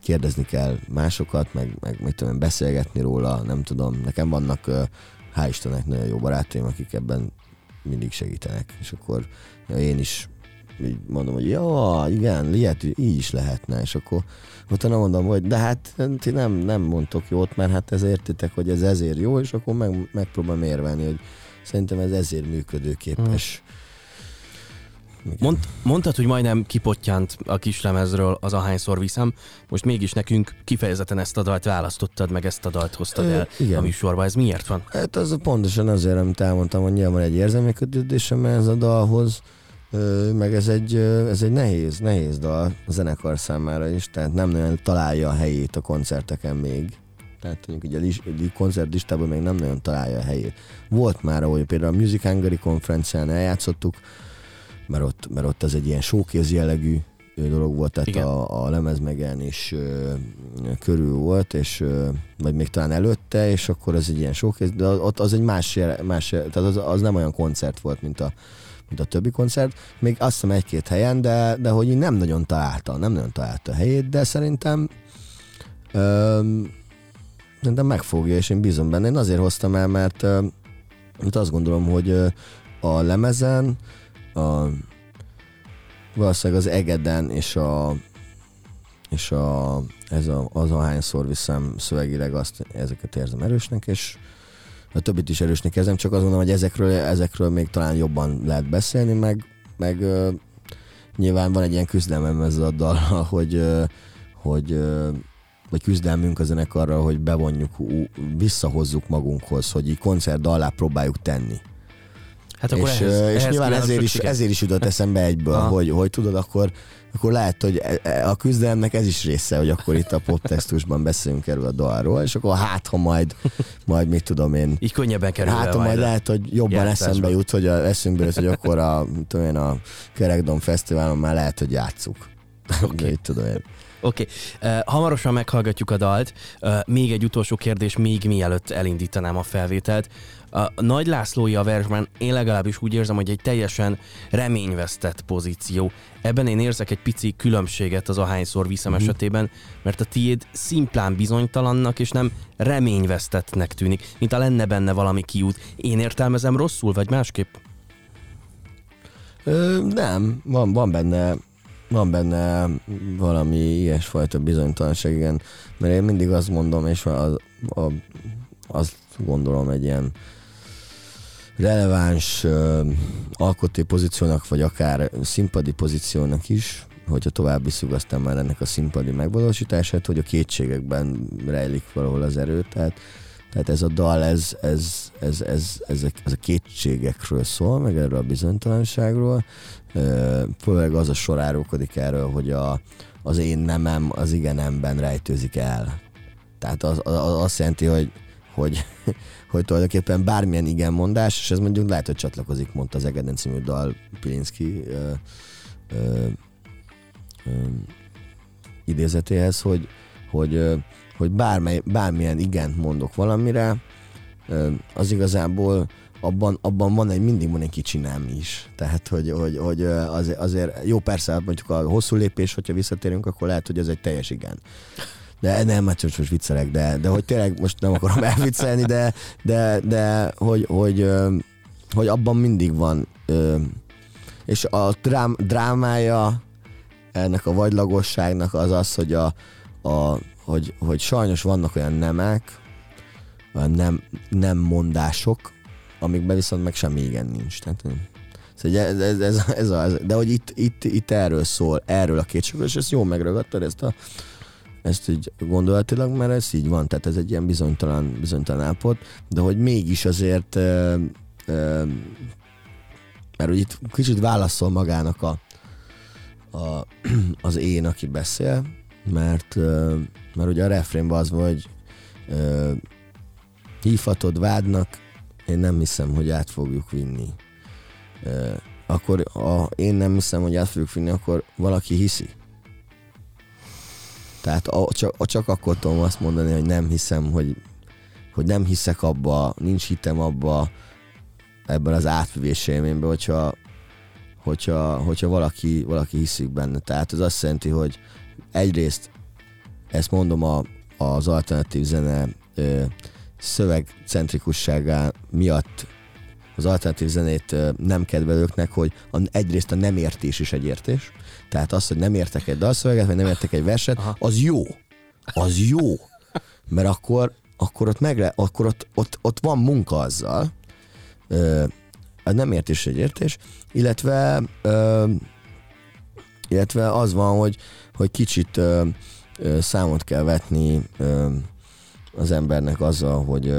kérdezni kell másokat, meg, meg mit tudom, beszélgetni róla, nem tudom. Nekem vannak, hál' Istennek, nagyon jó barátaim, akik ebben mindig segítenek, és akkor ja, én is így mondom, hogy ja, igen, ilyet így is lehetne, és akkor utána mondom, hogy de hát ti nem, nem mondtok jót, mert hát ez értitek, hogy ez ezért jó, és akkor meg, megpróbálom érvelni, hogy szerintem ez ezért működőképes. Igen. Mond, mondtad, hogy majdnem kipottyant a kislemezről az ahányszor viszem, most mégis nekünk kifejezetten ezt a dalt választottad, meg ezt a dalt hoztad el igen. a műsorba. Ez miért van? Hát az pontosan azért, amit elmondtam, hogy nyilván egy érzelmi kötődésem ez a dalhoz, meg ez egy, ez egy nehéz, nehéz dal a zenekar számára is, tehát nem nagyon találja a helyét a koncerteken még. Tehát mondjuk ugye a lis- egy koncertlistában még nem nagyon találja a helyét. Volt már, ahogy például a Music Hungary konferencián eljátszottuk, mert ott, mert ott az egy ilyen showcase jellegű dolog volt, tehát Igen. a, a lemez megjelenés körül volt, és ö, vagy még talán előtte, és akkor ez egy ilyen showcase, de ott az egy más, más tehát az, az nem olyan koncert volt, mint a, mint a többi koncert. Még azt hiszem egy-két helyen, de, de hogy így nem nagyon találta, nem nagyon találta a helyét, de szerintem öm, szerintem megfogja, és én bízom benne. Én azért hoztam el, mert, mert azt gondolom, hogy a lemezen, a, valószínűleg az Egeden és a és a, ez a, az a hányszor viszem szövegileg azt, ezeket érzem erősnek, és a többit is erősnek érzem, csak azt mondom, hogy ezekről, ezekről még talán jobban lehet beszélni, meg, meg ö, nyilván van egy ilyen küzdelmem ezzel a dallal, hogy, ö, hogy ö, vagy küzdelmünk a zenekarral, hogy bevonjuk, visszahozzuk magunkhoz, hogy így koncert alá próbáljuk tenni. Hát akkor és, ehhez, és ehhez nyilván ezért is, ezért is jutott eszembe egyből, Aha. hogy, hogy tudod, akkor, akkor lehet, hogy e- e- a küzdelemnek ez is része, hogy akkor itt a podtextusban beszélünk erről a dalról, és akkor hát, ha majd, majd mit tudom én, Így könnyebben kerül Hát, ha majd lehet, hogy jobban játszásba. eszembe jut, hogy a, eszünkbe jut, hogy akkor a, tudom én, a Kerekdom Fesztiválon már lehet, hogy játsszuk. Okay. Így tudom én. Oké, okay. hamarosan meghallgatjuk a dalt. Uh, még egy utolsó kérdés, még mielőtt elindítanám a felvételt. A Nagy Lászlói a versben én legalábbis úgy érzem, hogy egy teljesen reményvesztett pozíció. Ebben én érzek egy pici különbséget az ahányszor viszem uh-huh. esetében, mert a tiéd szimplán bizonytalannak és nem reményvesztettnek tűnik, mint a lenne benne valami kiút. Én értelmezem rosszul, vagy másképp? Ö, nem, van, van benne van benne valami ilyesfajta bizonytalanság, igen. Mert én mindig azt mondom, és az, a, azt gondolom egy ilyen releváns ö, alkotói pozíciónak, vagy akár színpadi pozíciónak is, hogyha tovább visszük aztán már ennek a színpadi megvalósítását, hogy a kétségekben rejlik valahol az erő. Tehát, tehát ez a dal, ez, ez, ez, ez, ez, a, ez a kétségekről szól, meg erről a bizonytalanságról. Főleg az a sor árulkodik erről, hogy a, az én nemem az igenemben rejtőzik el. Tehát az, az, az azt jelenti, hogy, hogy, hogy tulajdonképpen bármilyen igen mondás, és ez mondjuk lehet, hogy csatlakozik, mondta az Egeden című dal Pilinszki ö, ö, ö, idézetéhez, hogy, hogy, hogy bármely, bármilyen igent mondok valamire, az igazából abban, abban van egy, mindig van egy kicsi nem is. Tehát, hogy, hogy, hogy ö, azért, jó persze, mondjuk a hosszú lépés, hogyha visszatérünk, akkor lehet, hogy ez egy teljes igen. De nem, hát most, most viccelek, de, de hogy tényleg most nem akarom elviccelni, de, de, de hogy, hogy, hogy abban mindig van. És a drám, drámája ennek a vagylagosságnak az az, hogy, a, a, hogy, hogy sajnos vannak olyan nemek, olyan nem, nem mondások, amikben viszont meg semmi igen nincs. Tehát, Szóval ez, ez, ez, ez, a, ez, de hogy itt, itt, itt erről szól, erről a kétségről, és ezt jól megragadtad, ezt a ezt így gondolatilag, mert ez így van, tehát ez egy ilyen bizonytalan, bizonytalan állapot, de hogy mégis azért ö, ö, mert hogy itt kicsit válaszol magának a, a, az én, aki beszél, mert, ö, mert ugye a refrénben az van, hogy ö, hívhatod vádnak, én nem hiszem, hogy át fogjuk vinni. Ö, akkor ha én nem hiszem, hogy át fogjuk vinni, akkor valaki hiszi. Tehát a, csak, a, csak akkor tudom azt mondani, hogy nem hiszem, hogy, hogy nem hiszek abba, nincs hitem abba, ebben az átvivés élményben, hogyha, hogyha, hogyha valaki, valaki hiszik benne. Tehát ez azt jelenti, hogy egyrészt ezt mondom a, az alternatív zene ö, szövegcentrikusságá miatt az alternatív zenét nem kedvelőknek, hogy egyrészt a nem értés is egy értés. Tehát az, hogy nem értek egy dalszöveget, vagy nem értek egy verset, Aha. az jó. Az jó. Mert akkor, akkor ott, megre, akkor ott, ott, ott van munka azzal, ö, a nem értés egy értés, illetve ö, illetve az van, hogy, hogy kicsit ö, számot kell vetni az embernek azzal, hogy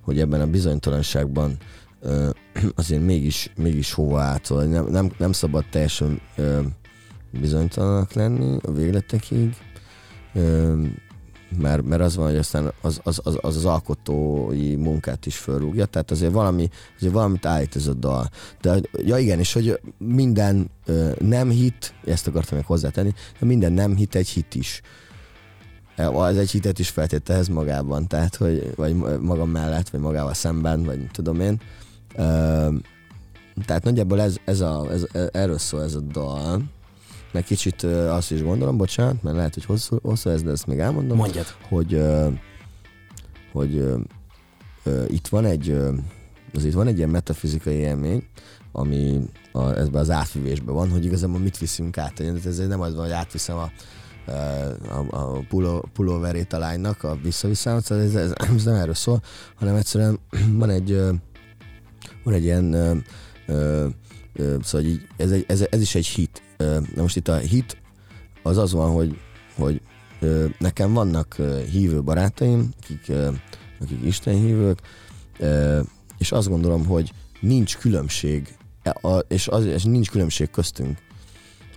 hogy ebben a bizonytalanságban azért mégis, mégis hova átszol. Nem, nem, nem szabad teljesen bizonytalanak lenni a végletekig, mert, mert az van, hogy aztán az az, az, az, az alkotói munkát is fölrúgja, tehát azért valami, azért valamit állít ez a dal. De ja igen, és hogy minden ö, nem hit, ezt akartam még hozzátenni, minden nem hit egy hit is. Az egy hitet is feltételez magában, tehát, hogy vagy magam mellett, vagy magával szemben, vagy tudom én. Ö, tehát nagyjából ez, ez a, ez, erről szól ez a dal. Meg kicsit azt is gondolom, bocsánat, mert lehet, hogy hosszú, hosszú ez, de ezt még elmondom Mondjad. hogy, hogy itt van egy az itt van egy ilyen metafizikai élmény, ami a, ezben az átvívésben van, hogy igazából mit viszünk át. Ez nem az van, hogy átviszem a, a, a puló, pulóverét a lánynak, a visszavisszámot, szóval ez, ez, ez, nem erről szól, hanem egyszerűen van egy van egy ilyen ö, ö, szóval így, ez, egy, ez, ez is egy hit. Na most itt a hit az az van, hogy, hogy nekem vannak hívő barátaim, akik, akik Isten hívők, ö, és azt gondolom, hogy nincs különbség, e- és, az, és nincs különbség köztünk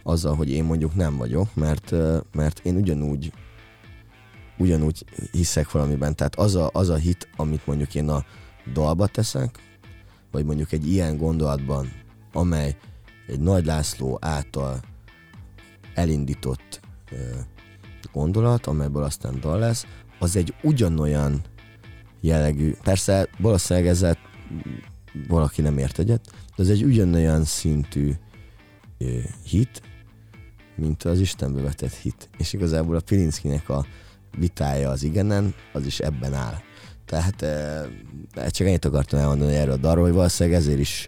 azzal, hogy én mondjuk nem vagyok, mert, mert én ugyanúgy ugyanúgy hiszek valamiben. Tehát az a, az a hit, amit mondjuk én a dalba teszek, vagy mondjuk egy ilyen gondolatban, amely egy Nagy László által elindított gondolat, amelyből aztán dal lesz, az egy ugyanolyan jellegű, persze valószínűleg ezzel valaki nem ért egyet, de ez egy ugyanolyan szintű hit, mint az Istenbe vetett hit. És igazából a Pilinszkinek a vitája az igenen, az is ebben áll. Tehát e, csak ennyit akartam elmondani erről a darról, hogy valószínűleg ezért is,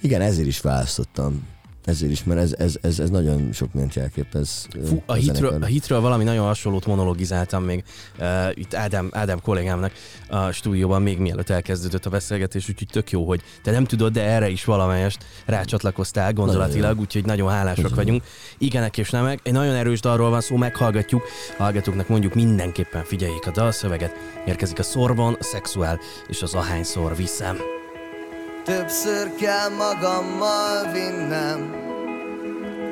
igen, ezért is választottam. Ezért is, mert ez, ez, ez, ez nagyon sok mindent jelképez. Fú, a, hitről, zenekarnak. a hitről valami nagyon hasonlót monologizáltam még uh, itt Ádám, Ádám kollégámnak a stúdióban még mielőtt elkezdődött a beszélgetés, úgyhogy tök jó, hogy te nem tudod, de erre is valamelyest rácsatlakoztál gondolatilag, úgyhogy nagyon hálásak vagyunk. Igenek és nemek. Egy nagyon erős dalról van szó, meghallgatjuk. Hallgatóknak mondjuk mindenképpen figyeljék a dalszöveget. Érkezik a szorban, a szexuál és az ahányszor viszem. Többször kell magammal vinnem.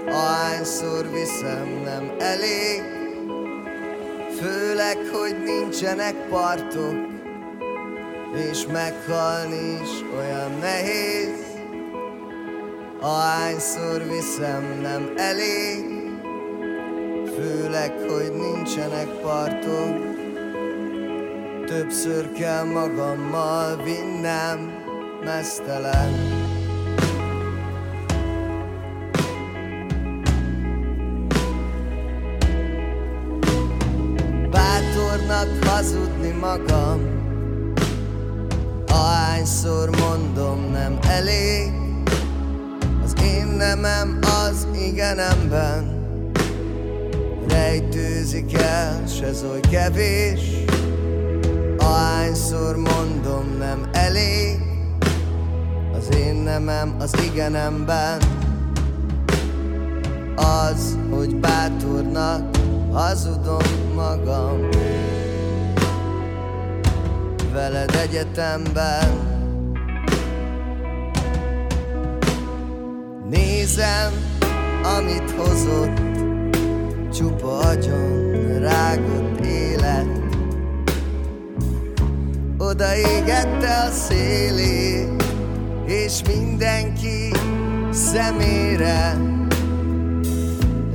Ahányszor viszem nem elég. Főleg, hogy nincsenek partok És meghalni is olyan nehéz. Ahányszor viszem nem elég. Főleg, hogy nincsenek partok Többször kell magammal vinnem Mesztelen. Bátornak hazudni magam Ahányszor mondom nem elég. Az én nemem az igenemben Rejtőzik el, s ez oly kevés. Ahányszor mondom nem elég Az én nemem az igenemben Az, hogy bátornak hazudom magam. Veled egyetemben. Nézem, amit hozott Csupa agyon rágott élet. Oda égette a szélét És mindenki szemére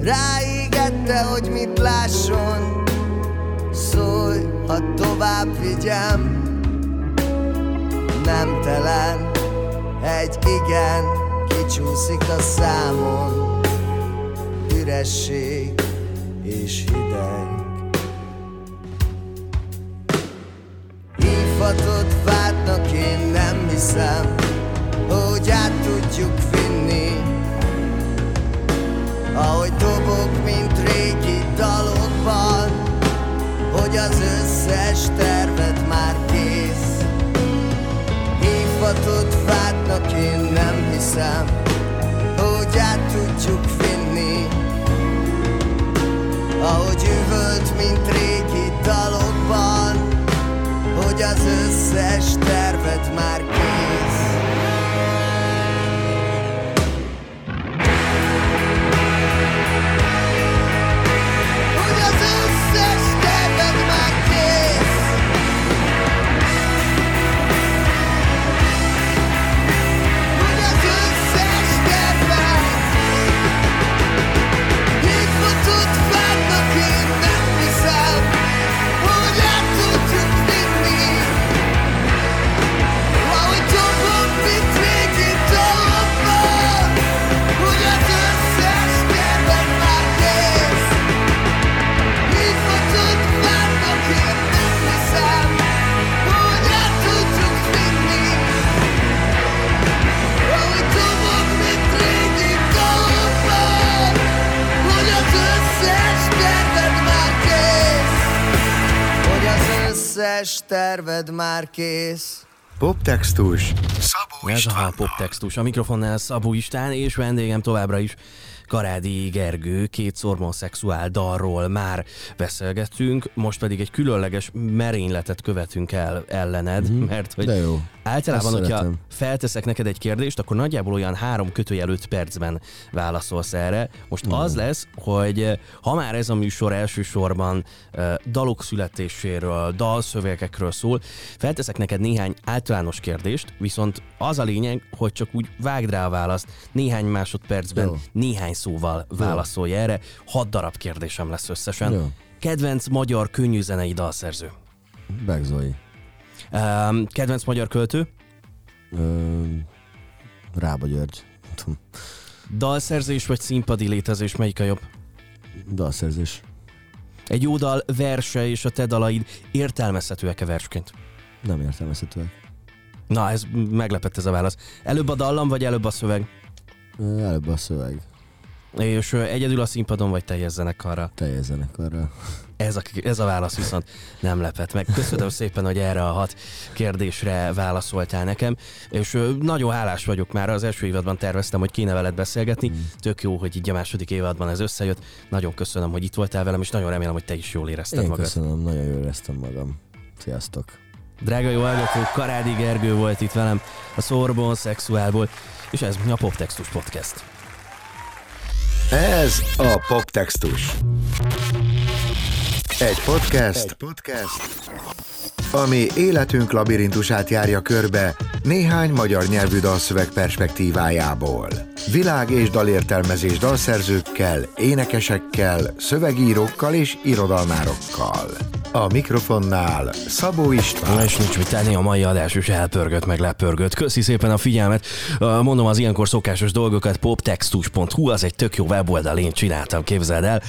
Ráégette, hogy mit lásson. Szólj, ha tovább vigyem Nemtelen Egy igen kicsúszik a számon. Üresség és hideg. Hívhatod vádnak, én nem hiszem tudjuk vinni. Ahogy dobok, mint régi dalokban Hogy az összes terved már kész. Hívhatod vádnak, én nem hiszem Hogy át tudjuk vinni. Ahogy üvölt, mint régi dalokban Hogy az összes terved már kész Hogy összes terved már kész Poptextus Szabó Ez a Istvánnal. pop textus. A mikrofonnál Szabó István és vendégem továbbra is Karádi Gergő két szexuál dalról már beszélgettünk, most pedig egy különleges merényletet követünk el ellened, mm-hmm. mert hogy De jó. általában, Ezt hogyha szeretem. felteszek neked egy kérdést, akkor nagyjából olyan három kötőjel öt percben válaszolsz erre. Most Mhm. az lesz, hogy eh, ha már ez a műsor elsősorban eh, dalok születéséről, dalszövegekről szól, felteszek neked néhány általános kérdést, viszont az a lényeg, hogy csak úgy vágd rá a választ, néhány másodpercben, Jó. néhány szóval válaszolj erre. Hat darab kérdésem lesz összesen. Jó. Kedvenc magyar könnyűzenei dalszerző. Begzoi. Um, kedvenc magyar költő. Ö, Rába György. Dalszerzés vagy színpadi létezés, melyik a jobb? Dalszerzés. Egy jó dal verse és a te dalaid értelmezhetőek-e versként? Nem értelmezhetőek. Na, ez meglepett ez a válasz. Előbb a dallam, vagy előbb a szöveg? Előbb a szöveg. És egyedül a színpadon, vagy teljes zenekarra? Teljes zenekarra. Ez a, ez a válasz viszont nem lepett meg. Köszönöm szépen, hogy erre a hat kérdésre válaszoltál nekem, és nagyon hálás vagyok már. Az első évadban terveztem, hogy kéne veled beszélgetni. Tök jó, hogy így a második évadban ez összejött. Nagyon köszönöm, hogy itt voltál velem, és nagyon remélem, hogy te is jól érezted Én magad. köszönöm, nagyon jól éreztem magam. Sziasztok. Drága jó hallgató, Karádi Gergő volt itt velem a Szorbon Szexuálból, és ez a Poptextus Podcast. Ez a Poptextus. Egy podcast, Egy podcast, ami életünk labirintusát járja körbe néhány magyar nyelvű dalszöveg perspektívájából. Világ és dalértelmezés dalszerzőkkel, énekesekkel, szövegírókkal és irodalmárokkal. A mikrofonnál Szabó István. Na és nincs mit tenni, a mai adás is elpörgött, meg lepörgött. Köszi szépen a figyelmet. Mondom az ilyenkor szokásos dolgokat, poptextus.hu, az egy tök jó weboldal, én csináltam, képzeld el.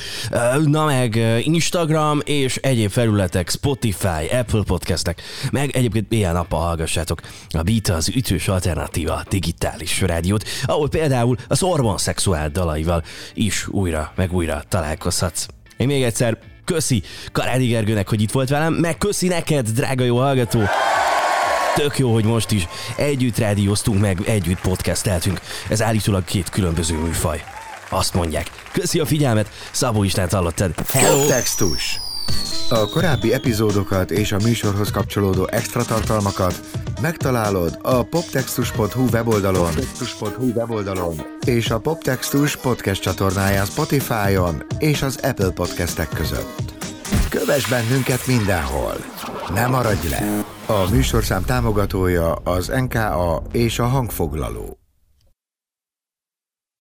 Na meg Instagram és egyéb felületek, Spotify, Apple podcastek, meg egyébként ilyen nappal hallgassátok a Beat az ütős alternatíva digitális rádiót, ahol például a Szorban szexuál dalaival is újra, meg újra találkozhatsz. Én még egyszer köszi Karádi Gergőnek, hogy itt volt velem, meg köszi neked, drága jó hallgató. Tök jó, hogy most is együtt rádióztunk, meg együtt podcasteltünk. Ez állítólag két különböző műfaj. Azt mondják. Köszi a figyelmet, Szabó Istent hallottad. Hello! Poptextus. A korábbi epizódokat és a műsorhoz kapcsolódó extra tartalmakat megtalálod a poptextus.hu weboldalon, poptextus.hu weboldalon és a Poptextus podcast csatornáján Spotify-on és az Apple podcastek között. Kövess bennünket mindenhol! Ne maradj le! A műsorszám támogatója az NKA és a hangfoglaló.